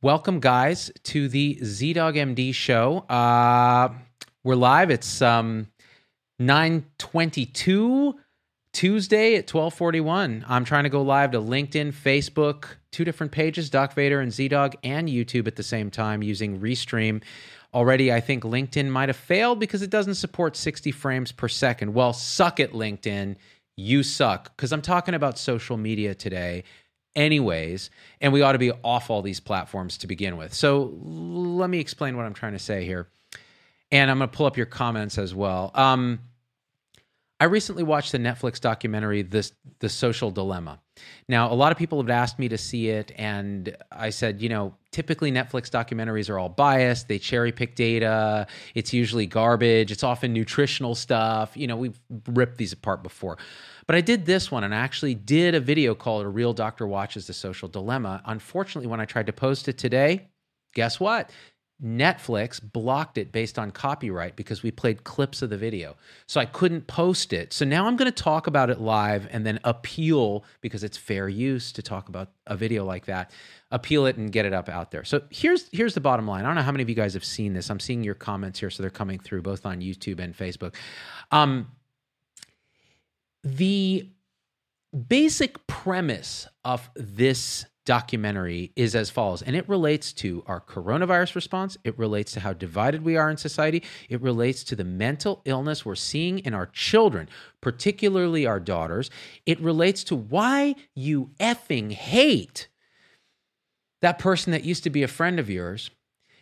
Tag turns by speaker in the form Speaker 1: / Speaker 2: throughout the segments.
Speaker 1: Welcome, guys, to the ZDogg MD show. Uh, we're live. It's um, 922 Tuesday at 1241. I'm trying to go live to LinkedIn, Facebook, two different pages, Doc Vader and ZDogg, and YouTube at the same time using Restream. Already, I think LinkedIn might have failed because it doesn't support 60 frames per second. Well, suck it, LinkedIn. You suck. Because I'm talking about social media today anyways, and we ought to be off all these platforms to begin with. So let me explain what I'm trying to say here. And I'm going to pull up your comments as well. Um, I recently watched the Netflix documentary, "The The Social Dilemma." Now, a lot of people have asked me to see it, and I said, you know, typically Netflix documentaries are all biased. They cherry pick data. It's usually garbage. It's often nutritional stuff. You know, we've ripped these apart before. But I did this one and I actually did a video called A Real Doctor Watches the Social Dilemma. Unfortunately, when I tried to post it today, guess what? Netflix blocked it based on copyright because we played clips of the video. So I couldn't post it. So now I'm going to talk about it live and then appeal because it's fair use to talk about a video like that. Appeal it and get it up out there. So here's here's the bottom line. I don't know how many of you guys have seen this. I'm seeing your comments here so they're coming through both on YouTube and Facebook. Um, the basic premise of this documentary is as follows, and it relates to our coronavirus response. It relates to how divided we are in society. It relates to the mental illness we're seeing in our children, particularly our daughters. It relates to why you effing hate that person that used to be a friend of yours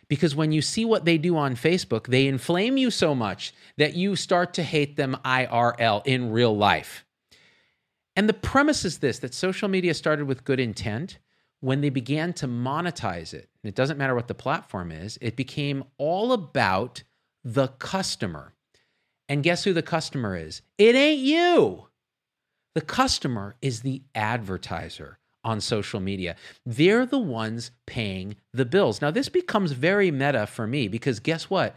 Speaker 1: because when you see what they do on Facebook, they inflame you so much that you start to hate them IRL in real life. And the premise is this that social media started with good intent. When they began to monetize it, it doesn't matter what the platform is, it became all about the customer. And guess who the customer is? It ain't you. The customer is the advertiser on social media. They're the ones paying the bills. Now, this becomes very meta for me because guess what?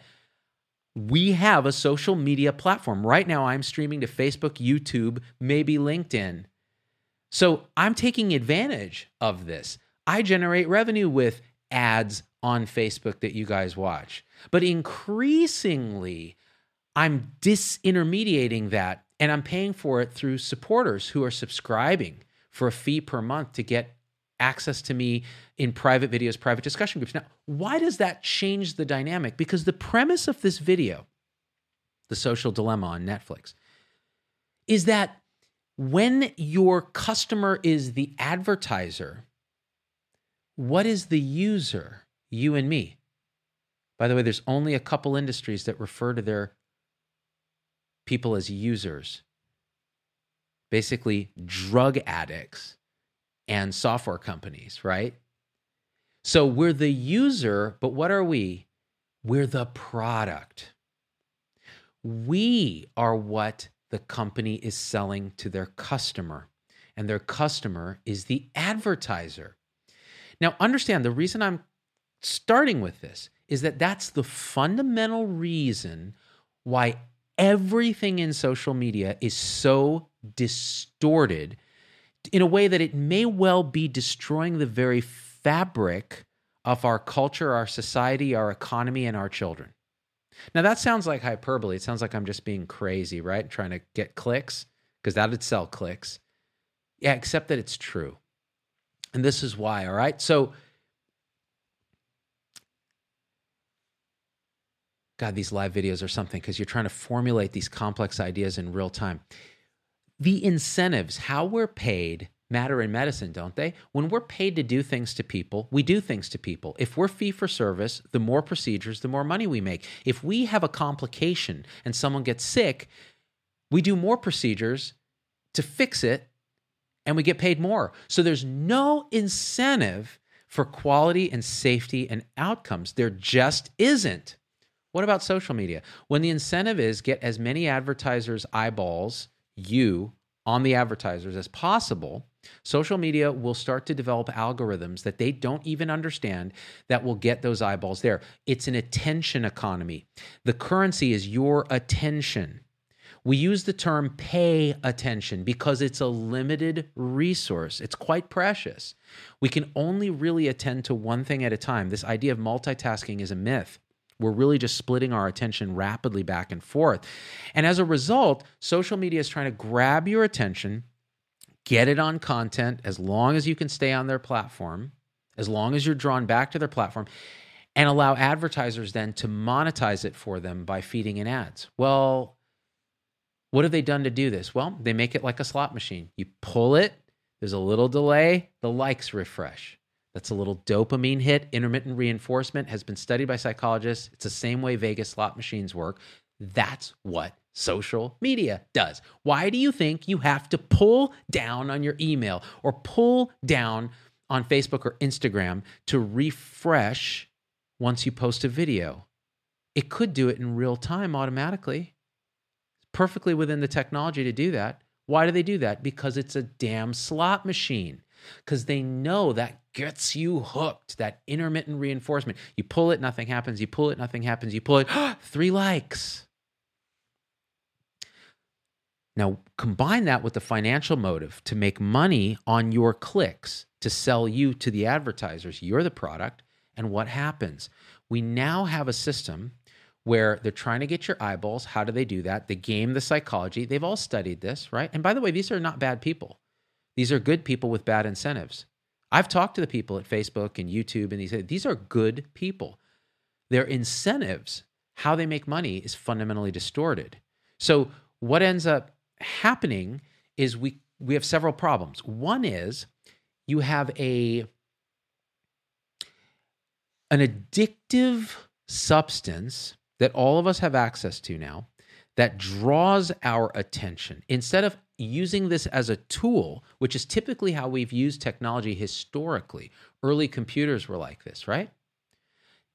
Speaker 1: We have a social media platform. Right now, I'm streaming to Facebook, YouTube, maybe LinkedIn. So I'm taking advantage of this. I generate revenue with ads on Facebook that you guys watch. But increasingly, I'm disintermediating that and I'm paying for it through supporters who are subscribing for a fee per month to get access to me in private videos, private discussion groups. Now, why does that change the dynamic? Because the premise of this video, The Social Dilemma on Netflix, is that when your customer is the advertiser, what is the user? You and me. By the way, there's only a couple industries that refer to their people as users basically drug addicts and software companies, right? So we're the user, but what are we? We're the product. We are what the company is selling to their customer, and their customer is the advertiser. Now, understand the reason I'm starting with this is that that's the fundamental reason why everything in social media is so distorted in a way that it may well be destroying the very fabric of our culture, our society, our economy, and our children. Now, that sounds like hyperbole. It sounds like I'm just being crazy, right? Trying to get clicks, because that would sell clicks. Yeah, except that it's true. And this is why, all right? So, God, these live videos are something because you're trying to formulate these complex ideas in real time. The incentives, how we're paid, matter in medicine, don't they? When we're paid to do things to people, we do things to people. If we're fee for service, the more procedures, the more money we make. If we have a complication and someone gets sick, we do more procedures to fix it and we get paid more. So there's no incentive for quality and safety and outcomes. There just isn't. What about social media? When the incentive is get as many advertisers' eyeballs, you on the advertisers as possible, social media will start to develop algorithms that they don't even understand that will get those eyeballs there. It's an attention economy. The currency is your attention. We use the term pay attention because it's a limited resource. It's quite precious. We can only really attend to one thing at a time. This idea of multitasking is a myth. We're really just splitting our attention rapidly back and forth. And as a result, social media is trying to grab your attention, get it on content as long as you can stay on their platform, as long as you're drawn back to their platform, and allow advertisers then to monetize it for them by feeding in ads. Well, what have they done to do this? Well, they make it like a slot machine. You pull it, there's a little delay, the likes refresh. That's a little dopamine hit. Intermittent reinforcement has been studied by psychologists. It's the same way Vegas slot machines work. That's what social media does. Why do you think you have to pull down on your email or pull down on Facebook or Instagram to refresh once you post a video? It could do it in real time automatically perfectly within the technology to do that. Why do they do that? Because it's a damn slot machine. Because they know that gets you hooked, that intermittent reinforcement. You pull it, nothing happens. You pull it, nothing happens. You pull it, three likes. Now, combine that with the financial motive to make money on your clicks, to sell you to the advertisers. You're the product. And what happens? We now have a system where they're trying to get your eyeballs. How do they do that? The game the psychology. They've all studied this, right? And by the way, these are not bad people. These are good people with bad incentives. I've talked to the people at Facebook and YouTube, and these these are good people. Their incentives, how they make money, is fundamentally distorted. So what ends up happening is we we have several problems. One is you have a an addictive substance that all of us have access to now that draws our attention. Instead of using this as a tool, which is typically how we've used technology historically, early computers were like this, right?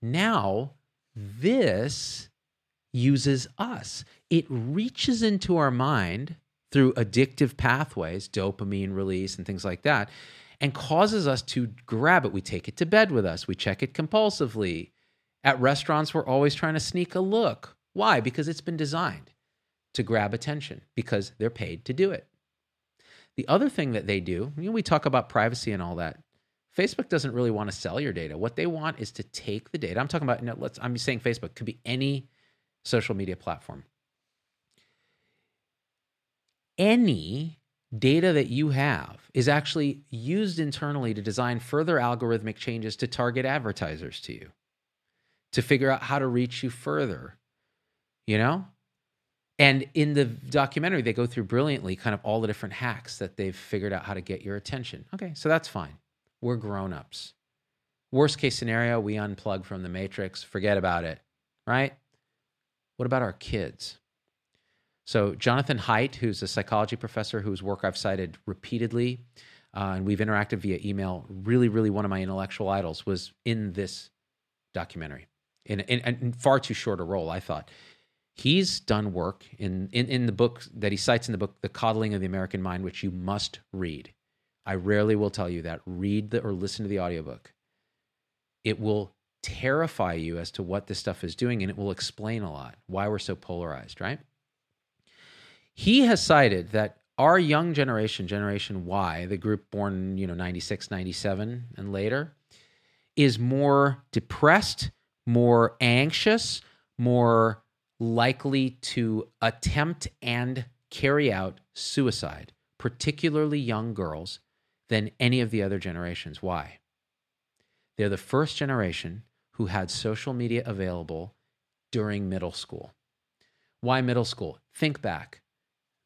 Speaker 1: Now, this uses us. It reaches into our mind through addictive pathways, dopamine release, and things like that, and causes us to grab it. We take it to bed with us, we check it compulsively. At restaurants, we're always trying to sneak a look. Why? Because it's been designed to grab attention because they're paid to do it. The other thing that they do, you know, we talk about privacy and all that. Facebook doesn't really want to sell your data. What they want is to take the data. I'm talking about, you know, let's, I'm saying Facebook could be any social media platform. Any data that you have is actually used internally to design further algorithmic changes to target advertisers to you to figure out how to reach you further, you know? And in the documentary, they go through brilliantly kind of all the different hacks that they've figured out how to get your attention. Okay, so that's fine. We're grown ups. Worst case scenario, we unplug from the matrix, forget about it, right? What about our kids? So, Jonathan Haidt, who's a psychology professor whose work I've cited repeatedly, uh, and we've interacted via email, really, really one of my intellectual idols, was in this documentary in, in, in far too short a role, I thought. He's done work in, in, in the book that he cites in the book, The Coddling of the American Mind, which you must read. I rarely will tell you that. Read the, or listen to the audiobook. It will terrify you as to what this stuff is doing, and it will explain a lot why we're so polarized, right? He has cited that our young generation, Generation Y, the group born, you know, 96, 97 and later, is more depressed more anxious, more likely to attempt and carry out suicide, particularly young girls, than any of the other generations. Why? They're the first generation who had social media available during middle school. Why middle school? Think back.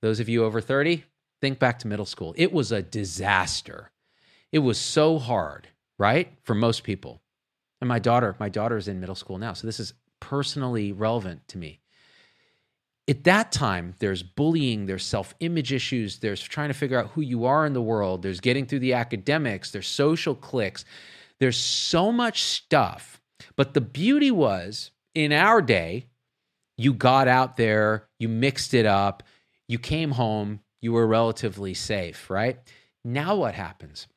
Speaker 1: Those of you over 30, think back to middle school. It was a disaster. It was so hard, right? For most people. And my daughter, my daughter is in middle school now, so this is personally relevant to me. At that time, there's bullying, there's self image issues, there's trying to figure out who you are in the world, there's getting through the academics, there's social cliques, There's so much stuff. But the beauty was in our day, you got out there, you mixed it up, you came home, you were relatively safe, right? Now what happens?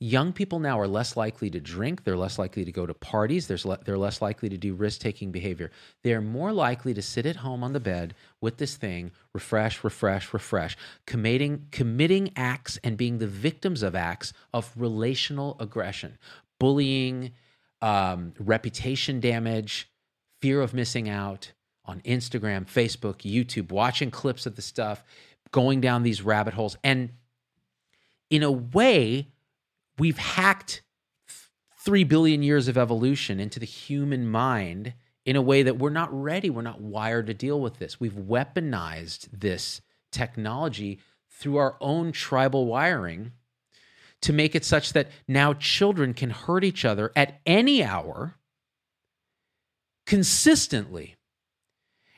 Speaker 1: Young people now are less likely to drink. They're less likely to go to parties. Le- they're less likely to do risk taking behavior. They're more likely to sit at home on the bed with this thing, refresh, refresh, refresh, committing, committing acts and being the victims of acts of relational aggression, bullying, um, reputation damage, fear of missing out on Instagram, Facebook, YouTube, watching clips of the stuff, going down these rabbit holes. And in a way, we've hacked 3 billion years of evolution into the human mind in a way that we're not ready. We're not wired to deal with this. We've weaponized this technology through our own tribal wiring to make it such that now children can hurt each other at any hour consistently.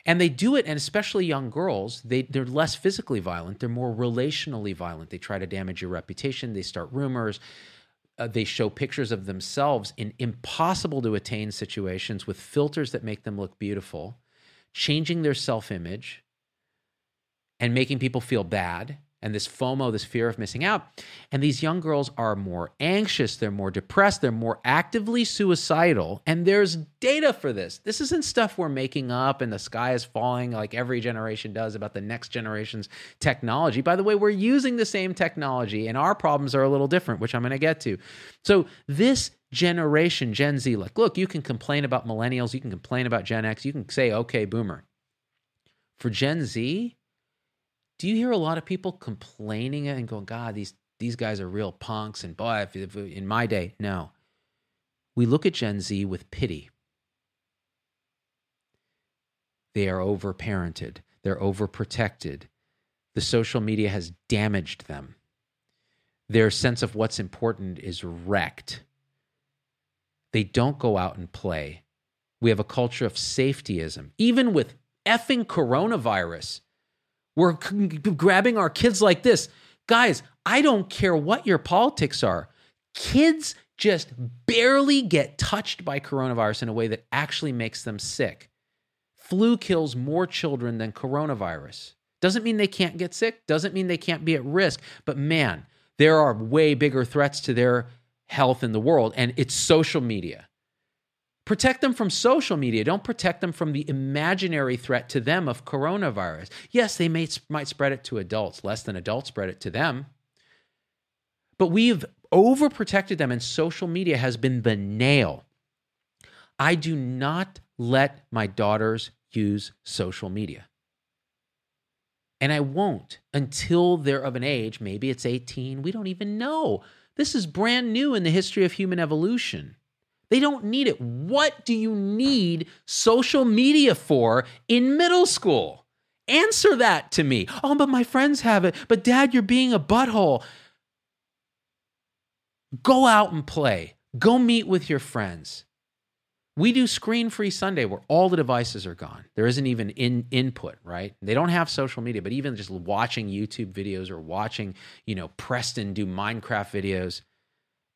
Speaker 1: And they do it, and especially young girls, they, they're less physically violent. They're more relationally violent. They try to damage your reputation. They start rumors. Uh, they show pictures of themselves in impossible to attain situations with filters that make them look beautiful, changing their self image and making people feel bad and this FOMO, this fear of missing out. And these young girls are more anxious, they're more depressed, they're more actively suicidal. And there's data for this. This isn't stuff we're making up and the sky is falling like every generation does about the next generation's technology. By the way, we're using the same technology and our problems are a little different, which I'm going to get to. So, this generation, Gen Z, like, look, you can complain about millennials, you can complain about Gen X, you can say, okay, boomer. For Gen Z, do you hear a lot of people complaining and going, God, these these guys are real punks and boy, if, if, in my day, no. We look at Gen Z with pity. They are overparented. They're overprotected. The social media has damaged them. Their sense of what's important is wrecked. They don't go out and play. We have a culture of safetyism. Even with effing coronavirus, we're grabbing our kids like this. Guys, I don't care what your politics are. Kids just barely get touched by coronavirus in a way that actually makes them sick. Flu kills more children than coronavirus. Doesn't mean they can't get sick, doesn't mean they can't be at risk, but man, there are way bigger threats to their health in the world, and it's social media. Protect them from social media. Don't protect them from the imaginary threat to them of coronavirus. Yes, they may, might spread it to adults, less than adults spread it to them. But we've overprotected them, and social media has been the nail. I do not let my daughters use social media. And I won't until they're of an age, maybe it's 18, we don't even know. This is brand new in the history of human evolution. They don't need it. What do you need social media for in middle school? Answer that to me. Oh, but my friends have it. But dad, you're being a butthole. Go out and play. Go meet with your friends. We do screen free Sunday where all the devices are gone. There isn't even in input, right? They don't have social media, but even just watching YouTube videos or watching, you know, Preston do Minecraft videos.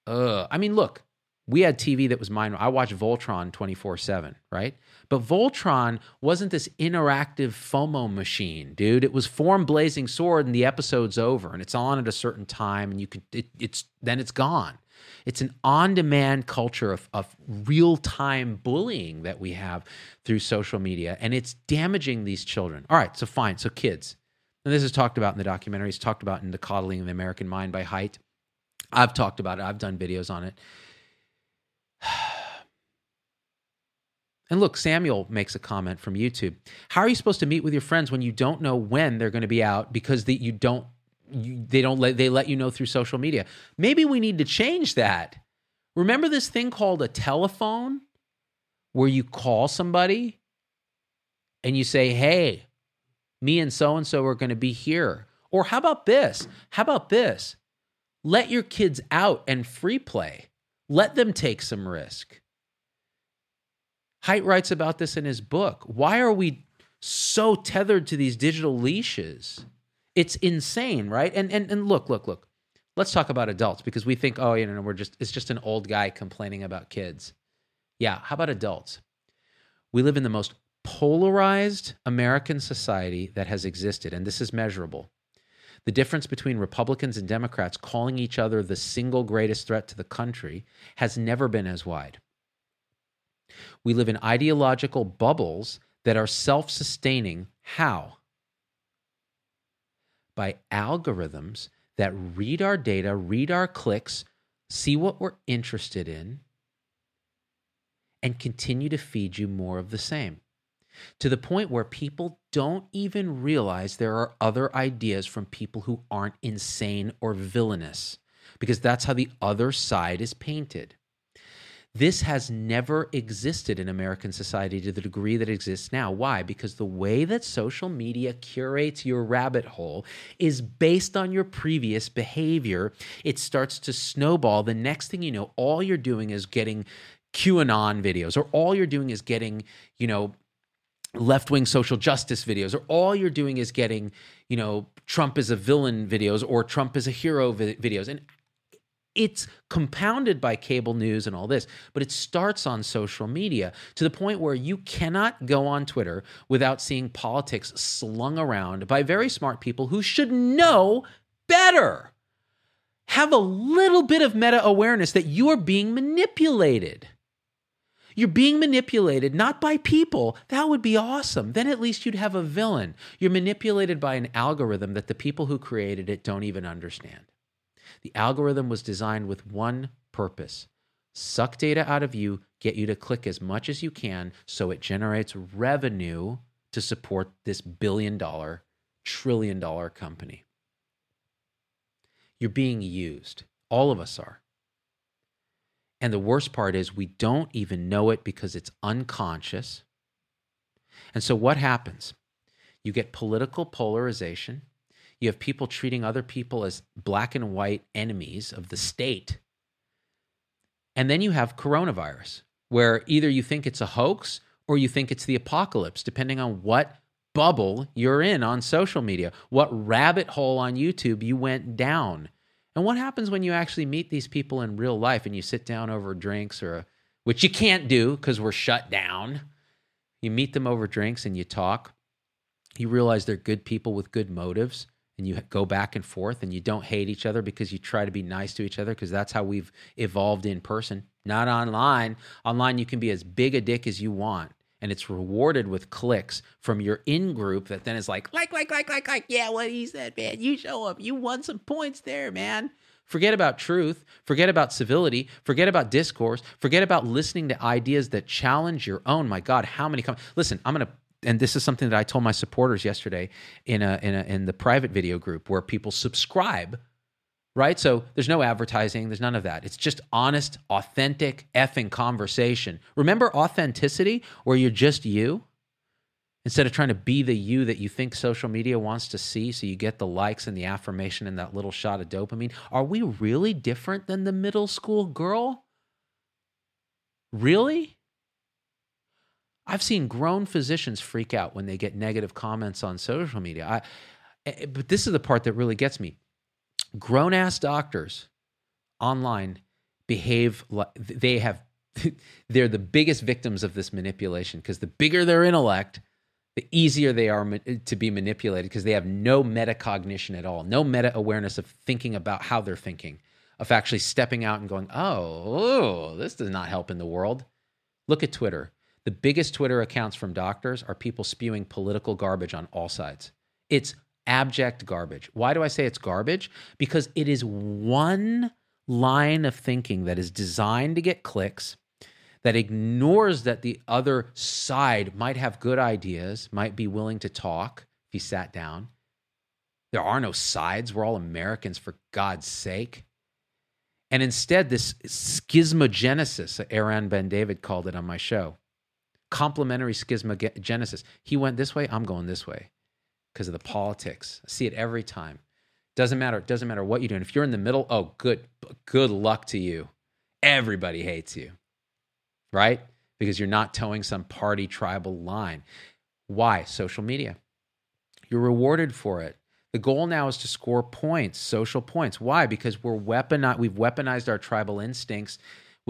Speaker 1: Uh, I mean, look, we had TV that was mine. I watched Voltron 24 7, right? But Voltron wasn't this interactive FOMO machine, dude. It was form blazing sword and the episode's over and it's on at a certain time and you can, it, it's, then it's gone. It's an on demand culture of, of real time bullying that we have through social media and it's damaging these children. All right, so fine. So kids. And this is talked about in the documentary. It's talked about in The Coddling of the American Mind by Haidt. I've talked about it, I've done videos on it And look, Samuel makes a comment from YouTube. How are you supposed to meet with your friends when you don't know when they're going to be out because the, you don't you, they don't let they let you know through social media. Maybe we need to change that. Remember this thing called a telephone where you call somebody and you say, "Hey, me and so and so are going to be here." Or how about this? How about this? Let your kids out and free play. Let them take some risk. Haidt writes about this in his book. Why are we so tethered to these digital leashes? It's insane, right? And and and look, look, look. Let's talk about adults because we think, oh, you know, we're just it's just an old guy complaining about kids. Yeah, how about adults? We live in the most polarized American society that has existed, and this is measurable. The difference between Republicans and Democrats calling each other the single greatest threat to the country has never been as wide. We live in ideological bubbles that are self sustaining. How? By algorithms that read our data, read our clicks, see what we're interested in, and continue to feed you more of the same. To the point where people don't even realize there are other ideas from people who aren't insane or villainous, because that's how the other side is painted. This has never existed in American society to the degree that it exists now. Why? Because the way that social media curates your rabbit hole is based on your previous behavior. It starts to snowball. The next thing you know, all you're doing is getting QAnon videos, or all you're doing is getting, you know, left wing social justice videos, or all you're doing is getting, you know, Trump is a villain videos or Trump is a hero vi- videos. And it's compounded by cable news and all this, but it starts on social media to the point where you cannot go on Twitter without seeing politics slung around by very smart people who should know better. Have a little bit of meta awareness that you are being manipulated. You're being manipulated not by people. That would be awesome. Then at least you'd have a villain. You're manipulated by an algorithm that the people who created it don't even understand. The algorithm was designed with one purpose suck data out of you, get you to click as much as you can so it generates revenue to support this billion dollar, trillion dollar company. You're being used. All of us are. And the worst part is we don't even know it because it's unconscious. And so what happens? You get political polarization. You have people treating other people as black and white enemies of the state. And then you have coronavirus, where either you think it's a hoax or you think it's the apocalypse, depending on what bubble you're in on social media, what rabbit hole on YouTube you went down. And what happens when you actually meet these people in real life and you sit down over drinks or which you can't do because we're shut down. You meet them over drinks and you talk. You realize they're good people with good motives and you go back and forth and you don't hate each other because you try to be nice to each other because that's how we've evolved in person, not online. Online, you can be as big a dick as you want and it's rewarded with clicks from your in group that then is like, like, like, like, like, like, yeah, what he said, man. You show up. You won some points there, man. Forget about truth. Forget about civility. Forget about discourse. Forget about listening to ideas that challenge your own. My God, how many come? Listen, I'm going to and this is something that I told my supporters yesterday in a, in a in the private video group where people subscribe right? So there's no advertising, there's none of that. It's just honest, authentic effing conversation. Remember authenticity where you're just you? Instead of trying to be the you that you think social media wants to see, so you get the likes and the affirmation and that little shot of dopamine. Are we really different than the middle school girl? Really? I've seen grown physicians freak out when they get negative comments on social media. I, eh, but this is the part that really gets me grown ass doctors online behave like they have they're the biggest victims of this manipulation because the bigger their intellect the easier they are to be manipulated because they have no metacognition at all no meta awareness of thinking about how they're thinking of actually stepping out and going oh, oh this does not help in the world. Look at twitter. The biggest twitter accounts from doctors are people spewing political garbage on all sides. It's abject garbage. Why do I say it's garbage? Because it is one line of thinking that is designed to get clicks, that ignores that the other side might have good ideas, might be willing to talk if you sat down. There are no sides. We're all Americans, for God's sake. And instead, this schismogenesis, Aaron Ben David called it on my show, complementary schismogenesis. He went this way, I'm going this way because of the politics. I see it every time. Doesn't matter. It doesn't matter what you're doing. If you're in the middle, oh, good, good luck to you. Everybody hates you, right? Because you're not toeing some party tribal line. Why? Social media. You're rewarded for it. The goal now is to score points, social points. Why? Because we're weaponized, we've weaponized our tribal instincts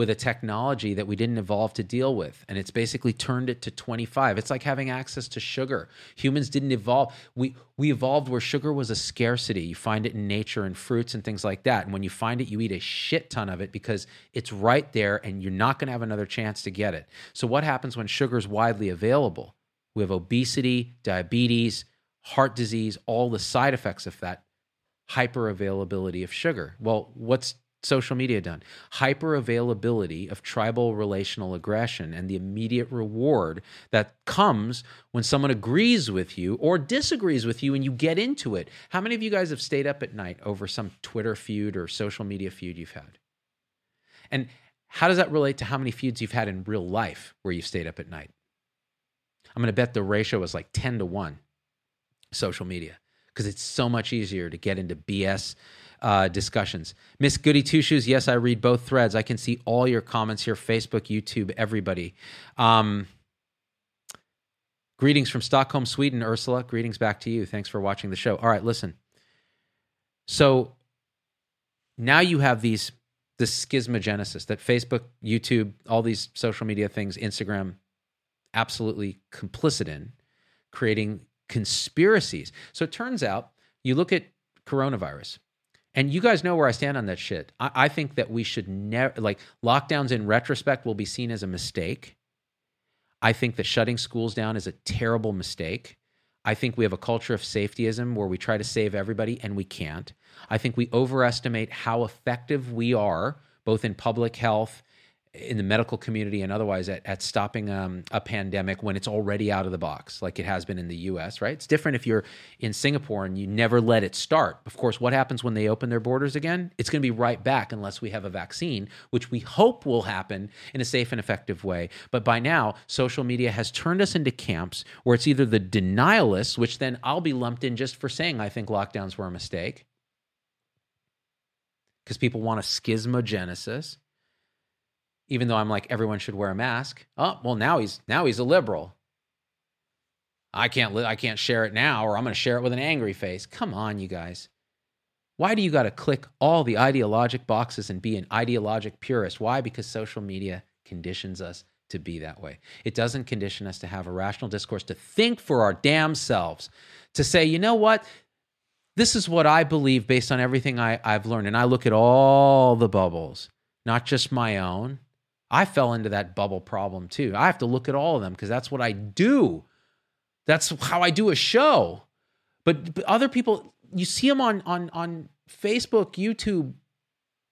Speaker 1: with a technology that we didn't evolve to deal with. And it's basically turned it to 25. It's like having access to sugar. Humans didn't evolve. We, we evolved where sugar was a scarcity. You find it in nature and fruits and things like that. And when you find it, you eat a shit ton of it because it's right there and you're not going to have another chance to get it. So, what happens when sugar is widely available? We have obesity, diabetes, heart disease, all the side effects of that hyper availability of sugar. Well, what's social media done? Hyper availability of tribal relational aggression and the immediate reward that comes when someone agrees with you or disagrees with you and you get into it. How many of you guys have stayed up at night over some Twitter feud or social media feud you've had? And how does that relate to how many feuds you've had in real life where you've stayed up at night? I'm going to bet the ratio is like 10 to 1 social media because it's so much easier to get into BS uh, discussions. Miss Goody Two Shoes, yes, I read both threads. I can see all your comments here Facebook, YouTube, everybody. Um, greetings from Stockholm, Sweden, Ursula. Greetings back to you. Thanks for watching the show. All right, listen. So now you have these this schismogenesis that Facebook, YouTube, all these social media things, Instagram, absolutely complicit in creating conspiracies. So it turns out you look at coronavirus, and you guys know where I stand on that shit. I, I think that we should never, like, lockdowns in retrospect will be seen as a mistake. I think that shutting schools down is a terrible mistake. I think we have a culture of safetyism where we try to save everybody and we can't. I think we overestimate how effective we are, both in public health in the medical community and otherwise at, at stopping um, a pandemic when it's already out of the box, like it has been in the US, right? It's different if you're in Singapore and you never let it start. Of course, what happens when they open their borders again? It's going to be right back unless we have a vaccine, which we hope will happen in a safe and effective way. But by now, social media has turned us into camps where it's either the denialists, which then I'll be lumped in just for saying I think lockdowns were a mistake, because people want a schismogenesis even though I'm like everyone should wear a mask. Oh, well now he's now he's a liberal. I can't li- I can't share it now or I'm going to share it with an angry face. Come on, you guys. Why do you got to click all the ideologic boxes and be an ideologic purist? Why? Because social media conditions us to be that way. It doesn't condition us to have a rational discourse, to think for our damn selves, to say, you know what? This is what I believe based on everything I, I've learned. And I look at all the bubbles, not just my own, I fell into that bubble problem too. I have to look at all of them because that's what I do. That's how I do a show. But, but other people, you see them on on on Facebook, YouTube,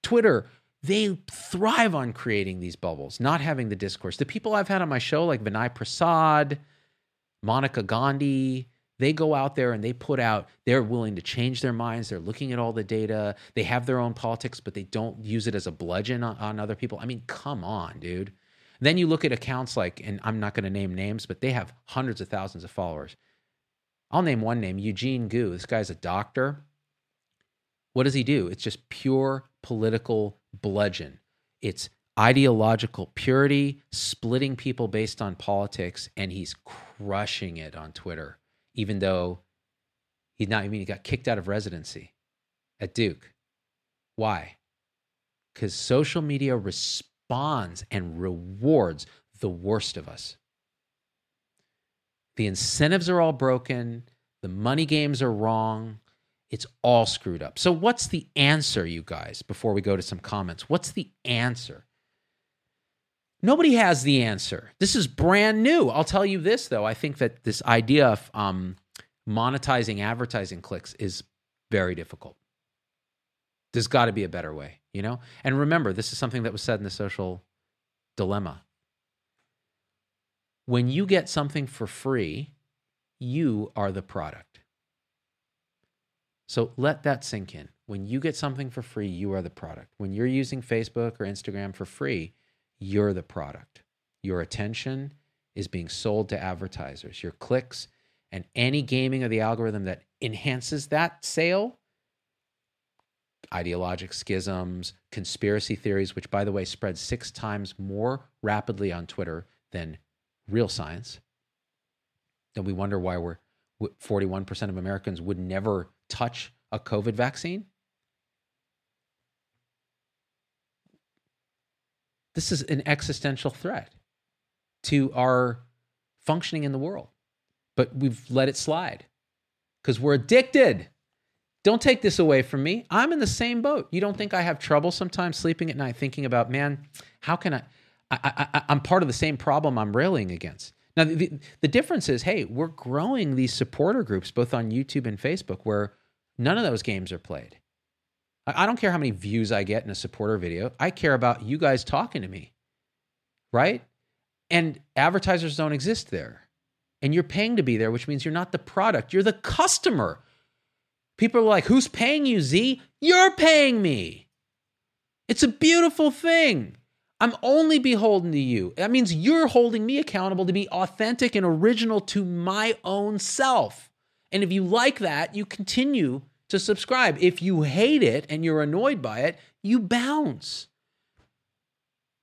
Speaker 1: Twitter. They thrive on creating these bubbles, not having the discourse. The people I've had on my show, like Vinay Prasad, Monica Gandhi, they go out there and they put out, they're willing to change their minds. They're looking at all the data. They have their own politics, but they don't use it as a bludgeon on, on other people. I mean, come on, dude. Then you look at accounts like, and I'm not going to name names, but they have hundreds of thousands of followers. I'll name one name Eugene Gu. This guy's a doctor. What does he do? It's just pure political bludgeon. It's ideological purity, splitting people based on politics, and he's crushing it on Twitter even though he's not, I mean, he got kicked out of residency at Duke. Why? Because social media responds and rewards the worst of us. The incentives are all broken, the money games are wrong. It's all screwed up. So, what's the answer, you guys, before we go to some comments? What's the answer? Nobody has the answer. This is brand new. I'll tell you this, though. I think that this idea of um, monetizing advertising clicks is very difficult. There's got to be a better way, you know? And remember, this is something that was said in the social dilemma. When you get something for free, you are the product. So let that sink in. When you get something for free, you are the product. When you're using Facebook or Instagram for free, you're the product. Your attention is being sold to advertisers. Your clicks and any gaming of the algorithm that enhances that sale, ideologic schisms, conspiracy theories, which, by the way, spread six times more rapidly on Twitter than real science. Then we wonder why we're 41% of Americans would never touch a COVID vaccine? This is an existential threat to our functioning in the world. But we've let it slide because we're addicted. Don't take this away from me. I'm in the same boat. You don't think I have trouble sometimes sleeping at night thinking about, man, how can I? I, am part of the same problem I'm railing against. Now, the, the difference is, hey, we're growing these supporter groups both on YouTube and Facebook where none of those games are played. I, don't care how many views I get in a supporter video. I care about you guys talking to me, right? And advertisers don't exist there. And you're paying to be there, which means you're not the product, you're the customer. People are like, Who's paying you, Z? You're paying me. It's a beautiful thing. I'm only beholden to you. That means you're holding me accountable to be authentic and original to my own self. And if you like that, you continue to subscribe. If you hate it and you're annoyed by it, you bounce.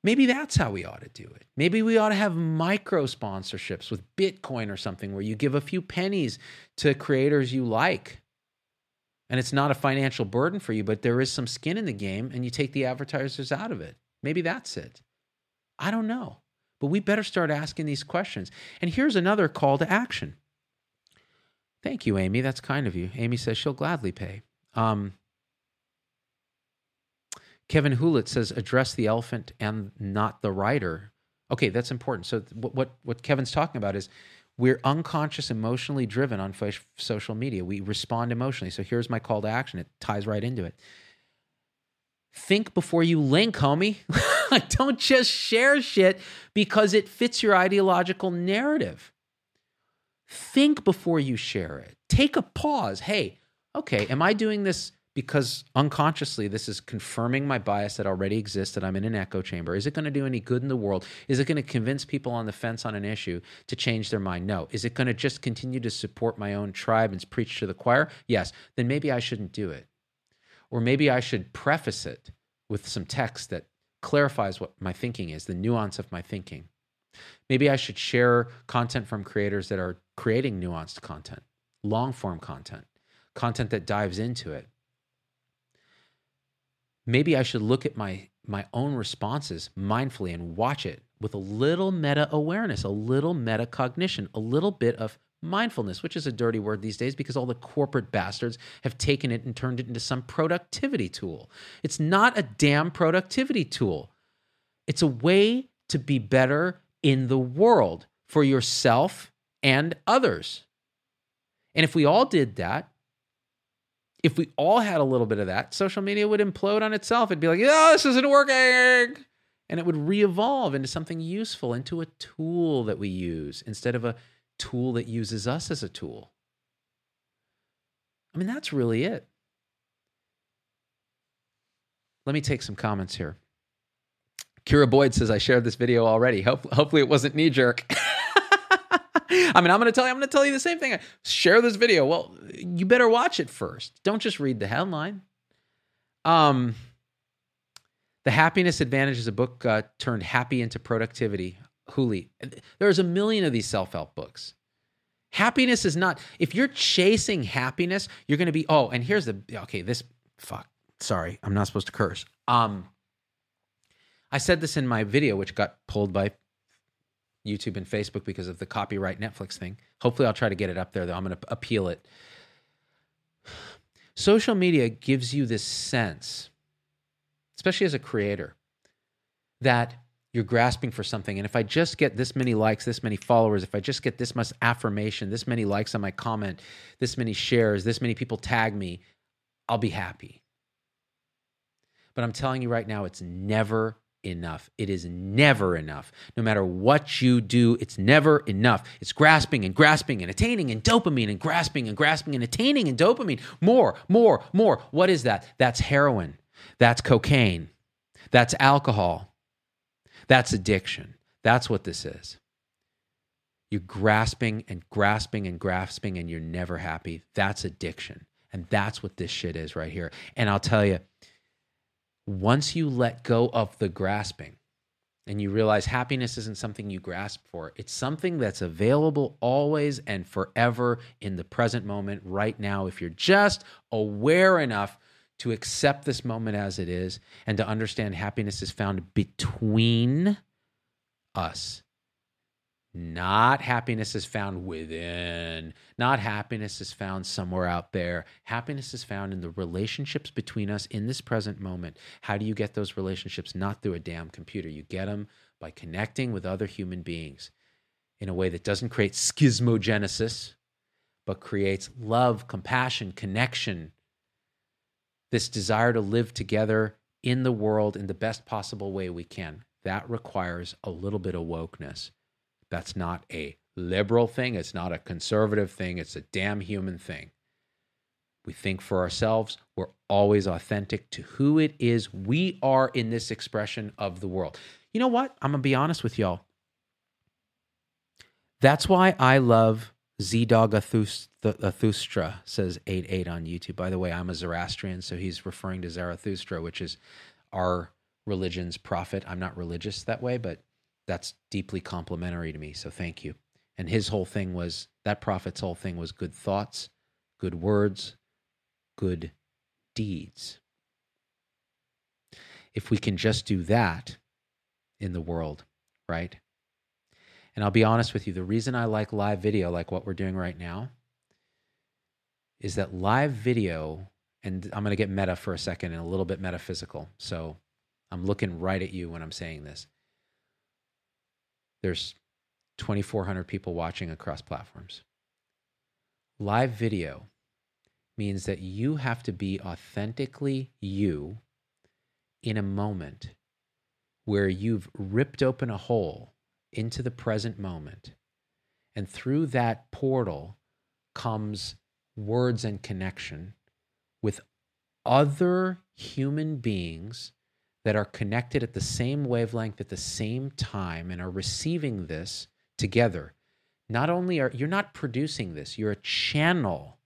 Speaker 1: Maybe that's how we ought to do it. Maybe we ought to have micro sponsorships with Bitcoin or something where you give a few pennies to creators you like. And it's not a financial burden for you, but there is some skin in the game and you take the advertisers out of it. Maybe that's it. I don't know. But we better start asking these questions. And here's another call to action. Thank you, Amy. That's kind of you. Amy says she'll gladly pay. Um, Kevin Hewlett says, address the elephant and not the rider. Okay, that's important. So, what, what, what Kevin's talking about is we're unconscious, emotionally driven on social media. We respond emotionally. So, here's my call to action. It ties right into it. Think before you link, homie. Don't just share shit because it fits your ideological narrative. Think before you share it. Take a pause. Hey, okay, am I doing this because unconsciously this is confirming my bias that already exists that i'm in an echo chamber? Is it going to do any good in the world? Is it going to convince people on the fence on an issue to change their mind? No. Is it going to just continue to support my own tribe and preach to the choir? Yes. Then maybe i shouldn't do it. Or maybe i should preface it with some text that clarifies what my thinking is the nuance of my thinking maybe i should share content from creators that are creating nuanced content long form content content that dives into it maybe I should look at my my own responses mindfully and watch it with a little meta awareness, a little metacognition, a little bit of mindfulness, which is a dirty word these days because all the corporate bastards have taken it and turned it into some productivity tool. It's not a damn productivity tool. It's a way to be better in the world for yourself and others. And if we all did that, if we all had a little bit of that, social media would implode on itself. It'd be like, oh, this isn't working. And it would re evolve into something useful, into a tool that we use instead of a tool that uses us as a tool. I mean, that's really it. Let me take some comments here. Kira Boyd says, I shared this video already. Hope, hopefully, it wasn't knee jerk. I mean, I'm going to tell you, I'm going to tell you the same thing. Share this video. Well, you better watch it first. Don't just read the headline. Um, the Happiness Advantage is a book uh, turned happy into productivity. Hooley. There's a million of these self help books. Happiness is not, if you're chasing happiness, you're going to be, oh, and here's the, okay, this, fuck, sorry, I'm not supposed to curse. Um, I said this in my video, which got pulled by YouTube and Facebook because of the copyright Netflix thing. Hopefully, I'll try to get it up there, though. I'm going to appeal it. Social media gives you this sense, especially as a creator, that you're grasping for something. And if I just get this many likes, this many followers, if I just get this much affirmation, this many likes on my comment, this many shares, this many people tag me, I'll be happy. But I'm telling you right now, it's never enough. It is never enough. No matter what you do, it's never enough. It's grasping and grasping and attaining and dopamine and grasping and grasping and attaining and dopamine. More, more, more. What is that? That's heroin. That's cocaine. That's alcohol. That's addiction. That's what this is. You're grasping and grasping and grasping and you're never happy. That's addiction. And that's what this shit is right here. And I'll tell you, once you let go of the grasping, and you realize happiness isn't something you grasp for. It's something that's available always and forever in the present moment, right now. If you're just aware enough to accept this moment as it is and to understand happiness is found between us. Not happiness is found within. Not happiness is found somewhere out there. Happiness is found in the relationships between us in this present moment. How do you get those relationships? Not through a damn computer. You get them by connecting with other human beings in a way that doesn't create schismogenesis, but creates love, compassion, connection, this desire to live together in the world in the best possible way we can. That requires a little bit of wokeness. That's not a liberal thing. It's not a conservative thing. It's a damn human thing. We think for ourselves. We're always authentic to who it is we are in this expression of the world. You know what? I'm going to be honest with y'all. That's why I love Z Dog Athustra, says 8 8 on YouTube. By the way, I'm a Zoroastrian, so he's referring to Zarathustra, which is our religion's prophet. I'm not religious that way, but that's deeply complimentary to me. So thank you. And his whole thing was that prophet's whole thing was good thoughts, good words, good deeds. If we can just do that in the world, right? And I'll be honest with you, the reason I like live video, like what we're doing right now, is that live video, and I'm going to get meta for a second and a little bit metaphysical. So I'm looking right at you when I'm saying this there's 2,400 people watching across platforms. Live video means that you have to be authentically you in a moment where you've ripped open a hole into the present moment. And through that portal comes words and connection with other human beings that are connected at the same wavelength at the same time and are receiving this together. Not only are you're not producing this, you're a channel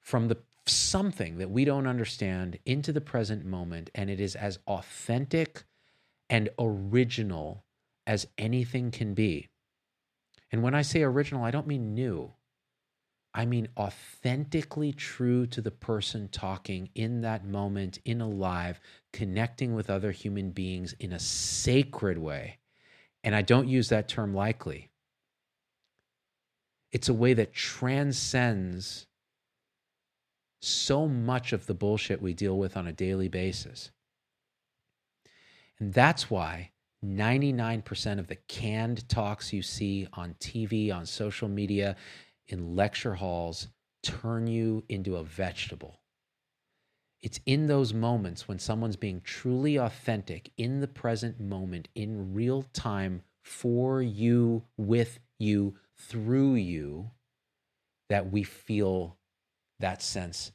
Speaker 1: from the something that we don't understand into the present moment and it is as authentic and original as anything can be. And when I say original, I don't mean new. I mean authentically true to the person talking in that moment, in a live, connecting with other human beings in a sacred way. And I don't use that term lightly. It's a way that transcends so much of the bullshit we deal with on a daily basis. And that's why 99% of the canned talks you see on TV, on social media, in lecture halls turn you into a vegetable. It's in those moments when someone's being truly authentic in the present moment, in real time, for you, with you, through you, that we feel that sense.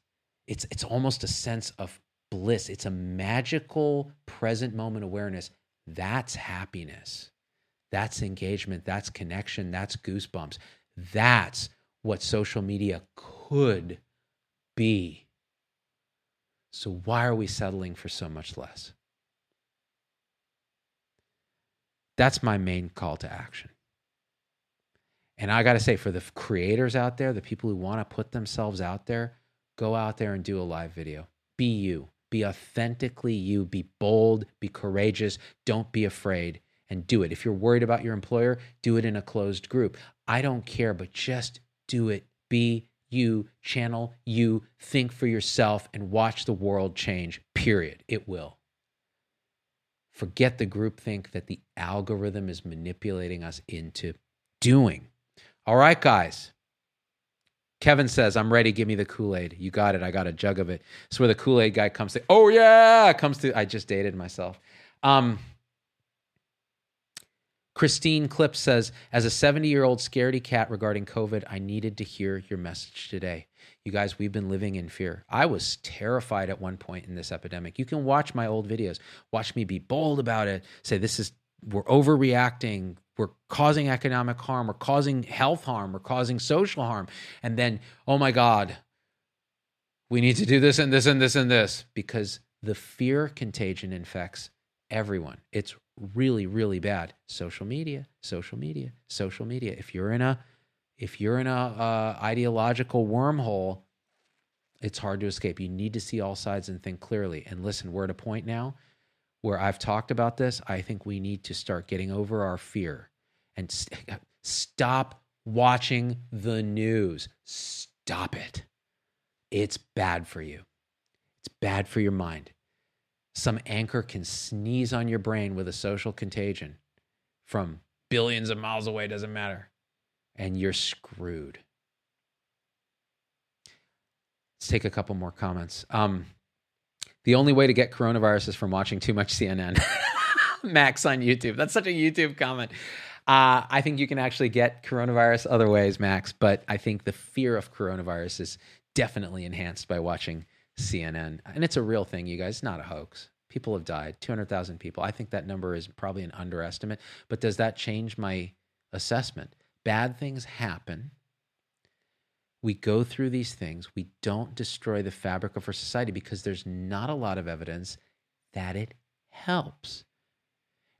Speaker 1: It's, it's almost a sense of bliss. It's a magical present moment awareness. That's happiness. That's engagement. That's connection. That's goosebumps. That's what social media could be. So, why are we settling for so much less? That's my main call to action. And I got to say, for the creators out there, the people who want to put themselves out there, go out there and do a live video. Be you, be authentically you, be bold, be courageous, don't be afraid, and do it. If you're worried about your employer, do it in a closed group. I don't care, but just do it. Be you, channel you, think for yourself, and watch the world change, period. It will. Forget the groupthink that the algorithm is manipulating us into doing. All right, guys. Kevin says, I'm ready. Give me the Kool Aid. You got it. I got a jug of it. So where the Kool Aid guy comes to, oh, yeah, comes to, I just dated myself. Um, Christine Clip says, as a 70 year old scaredy cat regarding COVID, I needed to hear your message today. You guys, we've been living in fear. I was terrified at one point in this epidemic. You can watch my old videos, watch me be bold about it, say, this is, we're overreacting, we're causing economic harm, we're causing health harm, we're causing social harm. And then, oh my God, we need to do this and this and this and this because the fear contagion infects everyone. It's really, really bad. Social media, social media, social media. If you're in a if you're in a uh, ideological wormhole, it's hard to escape. You need to see all sides and think clearly. And listen, we're at a point now where I've talked about this. I think we need to start getting over our fear and st- stop watching the news. Stop it. It's bad for you. It's bad for your mind. Some anchor can sneeze on your brain with a social contagion from billions of miles away, doesn't matter. And you're screwed. Let's take a couple more comments. Um, the only way to get coronavirus is from watching too much CNN. Max on YouTube. That's such a YouTube comment. Uh, I think you can actually get coronavirus other ways, Max, but I think the fear of coronavirus is definitely enhanced by watching CNN. And it's a real thing, you guys, not a hoax. People have died, 200,000 people. I think that number is probably an underestimate, but does that change my assessment? Bad things happen. We go through these things. We don't destroy the fabric of our society because there's not a lot of evidence that it helps.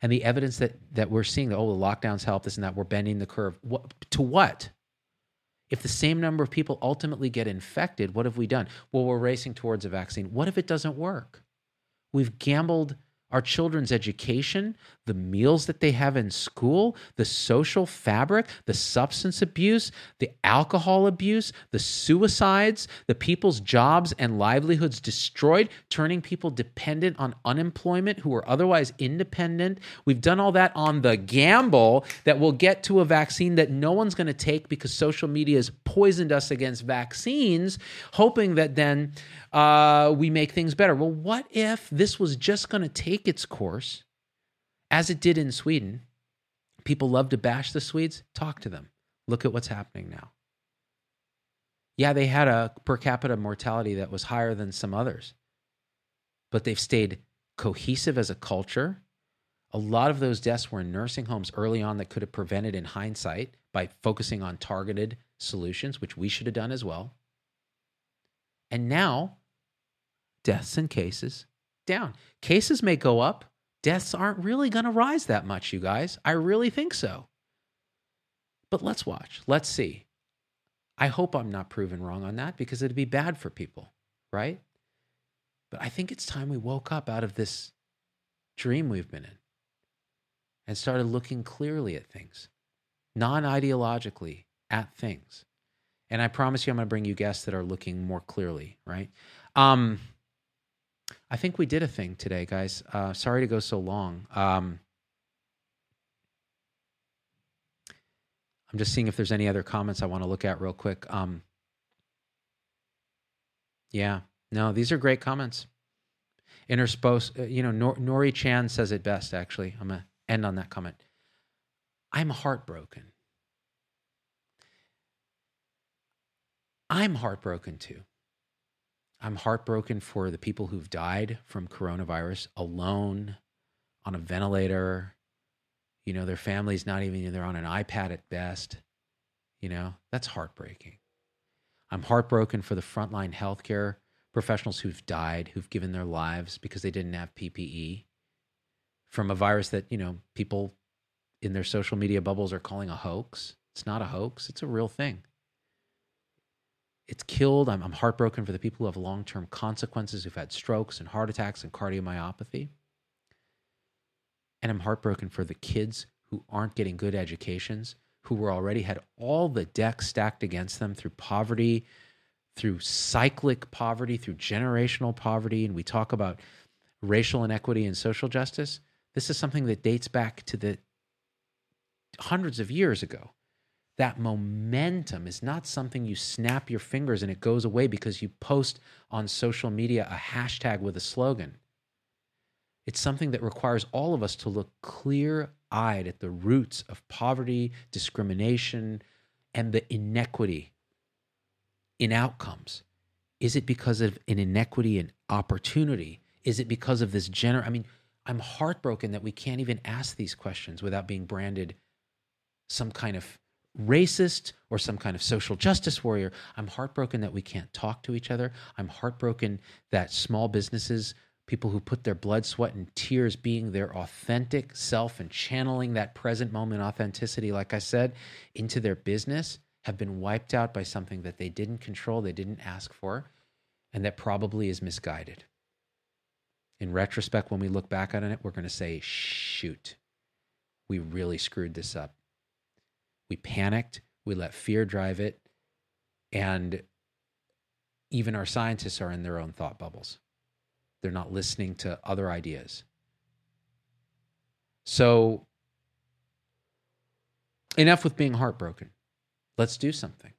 Speaker 1: And the evidence that that we're seeing that oh the lockdowns help this and that we're bending the curve. What, to what? If the same number of people ultimately get infected, what have we done? Well, we're racing towards a vaccine. What if it doesn't work? We've gambled our children's education, the meals that they have in school, the social fabric, the substance abuse, the alcohol abuse, the suicides, the people's jobs and livelihoods destroyed, turning people dependent on unemployment who are otherwise independent. We've done all that on the gamble that we'll get to a vaccine that no one's going to take because social media has poisoned us against vaccines, hoping that then uh, we make things better. Well, what if this was just going to take its course as it did in Sweden? People love to bash the Swedes. Talk to them. Look at what's happening now. Yeah, they had a per capita mortality that was higher than some others, but they've stayed cohesive as a culture. A lot of those deaths were in nursing homes early on that could have prevented in hindsight by focusing on targeted solutions, which we should have done as well. And now deaths and cases down. Cases may go up, deaths aren't really going to rise that much, you guys. I really think so. But let's watch. Let's see. I hope I'm not proven wrong on that because it'd be bad for people, right? But I think it's time we woke up out of this dream we've been in and started looking clearly at things, non ideologically at things. And I promise you, I'm going to bring you guests that are looking more clearly, right? Um, I think we did a thing today, guys. Uh, sorry to go so long. Um, I'm just seeing if there's any other comments I want to look at real quick. Um, yeah, no, these are great comments. Intersposed, uh, you know, Nor- Nori Chan says it best, actually. I'm going to end on that comment. I'm heartbroken. I'm heartbroken too. I'm heartbroken for the people who've died from coronavirus alone on a ventilator. You know, their family's not even, they're on an iPad at best. You know, that's heartbreaking. I'm heartbroken for the frontline healthcare professionals who've died, who've given their lives because they didn't have PPE from a virus that, you know, people in their social media bubbles are calling a hoax. It's not a hoax, it's a real thing it's killed. I'm, I'm heartbroken for the people who have long term consequences, who've had strokes and heart attacks and cardiomyopathy. And I'm heartbroken for the kids who aren't getting good educations, who were already had all the decks stacked against them through poverty, through cyclic poverty, through generational poverty. And we talk about racial inequity and social justice. This is something that dates back to the hundreds of years ago that momentum is not something you snap your fingers and it goes away because you post on social media a hashtag with a slogan. It's something that requires all of us to look clear eyed at the roots of poverty, discrimination, and the inequity in outcomes. Is it because of an inequity in opportunity? Is it because of this general? I mean, I'm heartbroken that we can't even ask these questions without being branded some kind of racist or some kind of social justice warrior. I'm heartbroken that we can't talk to each other. I'm heartbroken that small businesses people who put their blood, sweat, and tears being their authentic self and channeling that present moment authenticity, like I said, into their business have been wiped out by something that they didn't control, they didn't ask for, and that probably is misguided. In retrospect, when we look back on it, we're going to say, shoot, we really screwed this up. We panicked, we let fear drive it, and even our scientists are in their own thought bubbles. They're not listening to other ideas. So, enough with being heartbroken. Let's do something.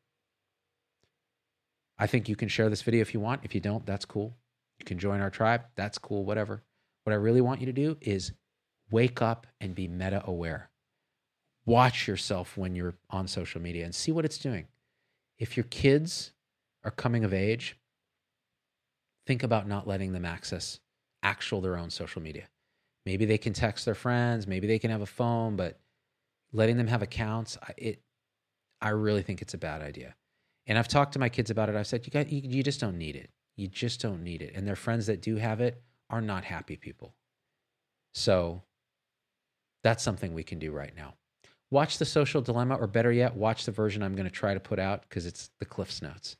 Speaker 1: I think you can share this video if you want. If you don't, that's cool. You can join our tribe. That's cool, whatever. What I really want you to do is wake up and be meta aware. Watch yourself when you're on social media and see what it's doing. If your kids are coming of age, think about not letting them access actual their own social media. Maybe they can text their friends, maybe they can have a phone, but letting them have accounts, it I really think it's a bad idea. And I've talked to my kids about it. I've said you got you, you just don't need it. You just don't need it. And their friends that do have it are not happy people. So that's something we can do right now. Watch the social dilemma, or better yet, watch the version I'm going to try to put out because it's the Cliff's Notes.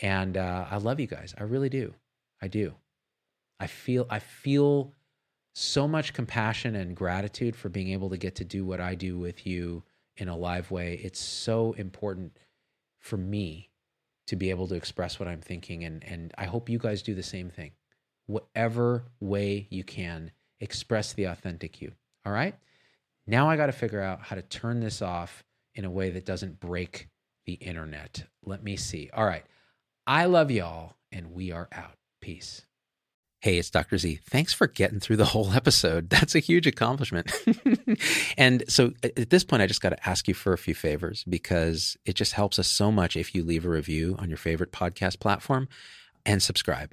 Speaker 1: And uh, I love you guys. I really do. I do. I feel I feel so much compassion and gratitude for being able to get to do what I do with you in a live way. It's so important for me to be able to express what I'm thinking and and I hope you guys do the same thing. Whatever way you can, express the authentic you. All right? Now I got to figure out how to turn this off in a way that doesn't break the internet. Let me see. All right. I love y'all, and we are out. Peace. Hey, it's Dr. Z. Thanks for getting through the whole episode. That's a huge accomplishment. and so at this point, I just got to ask you for a few favors because it just helps us so much if you leave a review on your favorite podcast platform and subscribe